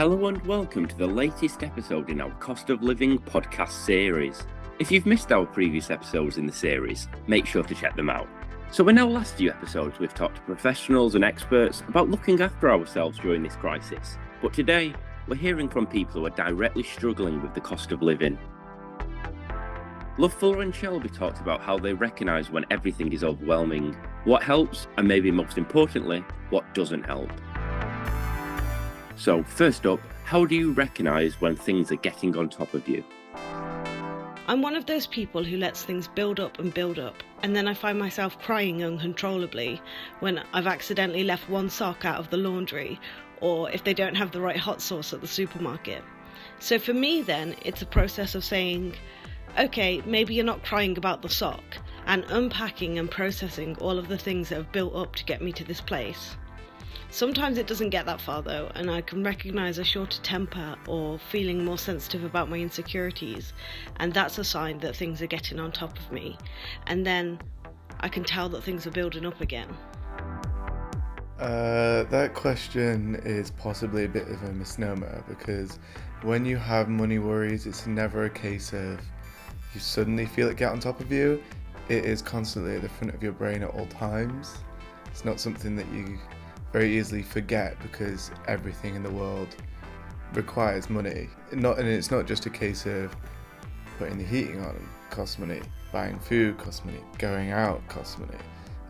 Hello and welcome to the latest episode in our Cost of Living podcast series. If you've missed our previous episodes in the series, make sure to check them out. So, in our last few episodes, we've talked to professionals and experts about looking after ourselves during this crisis. But today, we're hearing from people who are directly struggling with the cost of living. Love Fuller and Shelby talked about how they recognise when everything is overwhelming, what helps, and maybe most importantly, what doesn't help. So, first up, how do you recognise when things are getting on top of you? I'm one of those people who lets things build up and build up, and then I find myself crying uncontrollably when I've accidentally left one sock out of the laundry, or if they don't have the right hot sauce at the supermarket. So for me, then, it's a process of saying, okay, maybe you're not crying about the sock, and unpacking and processing all of the things that have built up to get me to this place. Sometimes it doesn't get that far though, and I can recognize a shorter temper or feeling more sensitive about my insecurities, and that's a sign that things are getting on top of me. And then I can tell that things are building up again. Uh, that question is possibly a bit of a misnomer because when you have money worries, it's never a case of you suddenly feel it get on top of you. It is constantly at the front of your brain at all times. It's not something that you very easily forget because everything in the world requires money. Not and it's not just a case of putting the heating on costs money, buying food costs money, going out costs money.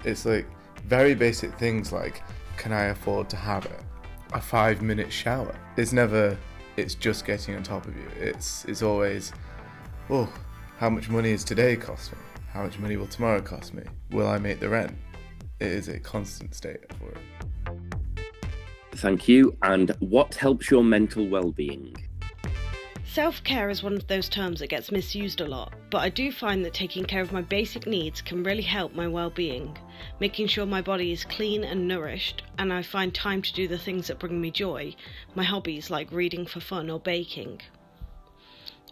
It's like very basic things like can I afford to have a, a five minute shower? It's never it's just getting on top of you. It's it's always oh how much money is today cost me? How much money will tomorrow cost me? Will I make the rent? It is a constant state of worry. Thank you. And what helps your mental well-being? Self care is one of those terms that gets misused a lot, but I do find that taking care of my basic needs can really help my well being, making sure my body is clean and nourished, and I find time to do the things that bring me joy, my hobbies like reading for fun or baking.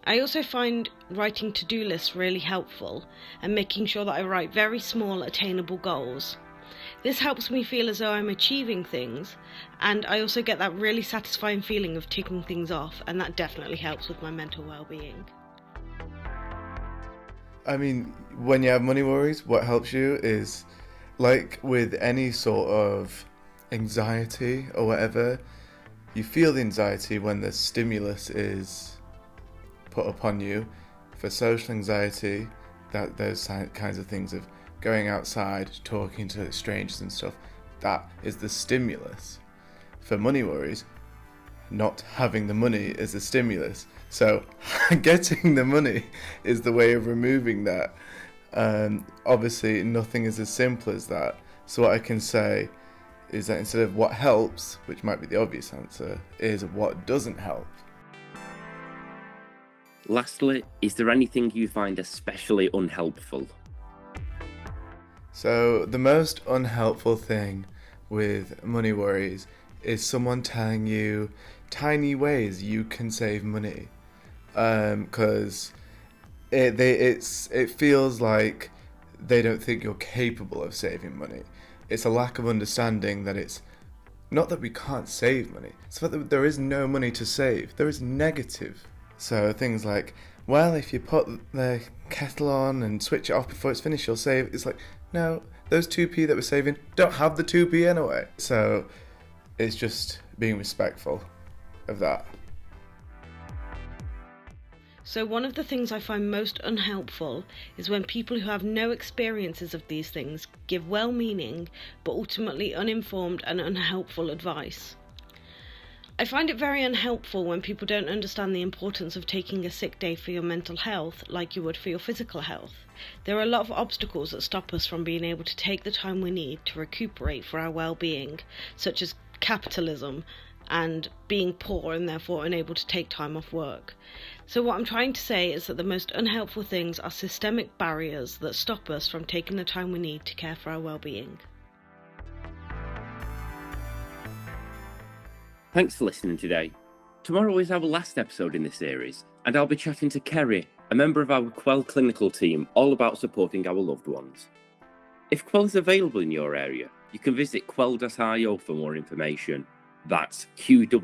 I also find writing to do lists really helpful and making sure that I write very small, attainable goals. This helps me feel as though I'm achieving things, and I also get that really satisfying feeling of ticking things off, and that definitely helps with my mental well being. I mean, when you have money worries, what helps you is like with any sort of anxiety or whatever, you feel the anxiety when the stimulus is put upon you. For social anxiety, that those kinds of things of going outside, talking to strangers and stuff, that is the stimulus. For money worries, not having the money is the stimulus. So getting the money is the way of removing that. Um, obviously, nothing is as simple as that. So what I can say is that instead of what helps, which might be the obvious answer, is what doesn't help. Lastly, is there anything you find especially unhelpful? So, the most unhelpful thing with money worries is someone telling you tiny ways you can save money. Because um, it, it's, it feels like they don't think you're capable of saving money. It's a lack of understanding that it's not that we can't save money, it's that there is no money to save. There is negative. So, things like, well, if you put the kettle on and switch it off before it's finished, you'll save. It's like, no, those 2p that we're saving don't have the 2p anyway. So it's just being respectful of that. So, one of the things I find most unhelpful is when people who have no experiences of these things give well meaning but ultimately uninformed and unhelpful advice. I find it very unhelpful when people don't understand the importance of taking a sick day for your mental health like you would for your physical health. There are a lot of obstacles that stop us from being able to take the time we need to recuperate for our well being, such as capitalism and being poor and therefore unable to take time off work. So, what I'm trying to say is that the most unhelpful things are systemic barriers that stop us from taking the time we need to care for our well being. Thanks for listening today. Tomorrow is our last episode in this series, and I'll be chatting to Kerry, a member of our Qwell clinical team, all about supporting our loved ones. If Qwell is available in your area, you can visit qwell.io for more information. That's qwell.io.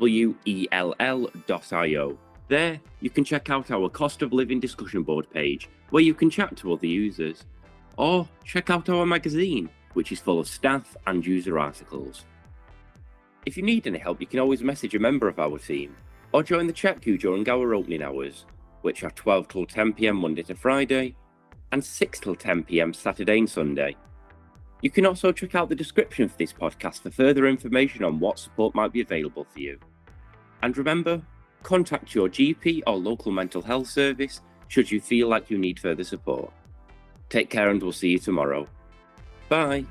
There, you can check out our cost of living discussion board page where you can chat to other users. Or check out our magazine, which is full of staff and user articles. If you need any help, you can always message a member of our team or join the chat queue during our opening hours, which are 12 till 10 pm Monday to Friday and 6 till 10 pm Saturday and Sunday. You can also check out the description for this podcast for further information on what support might be available for you. And remember, contact your GP or local mental health service should you feel like you need further support. Take care and we'll see you tomorrow. Bye.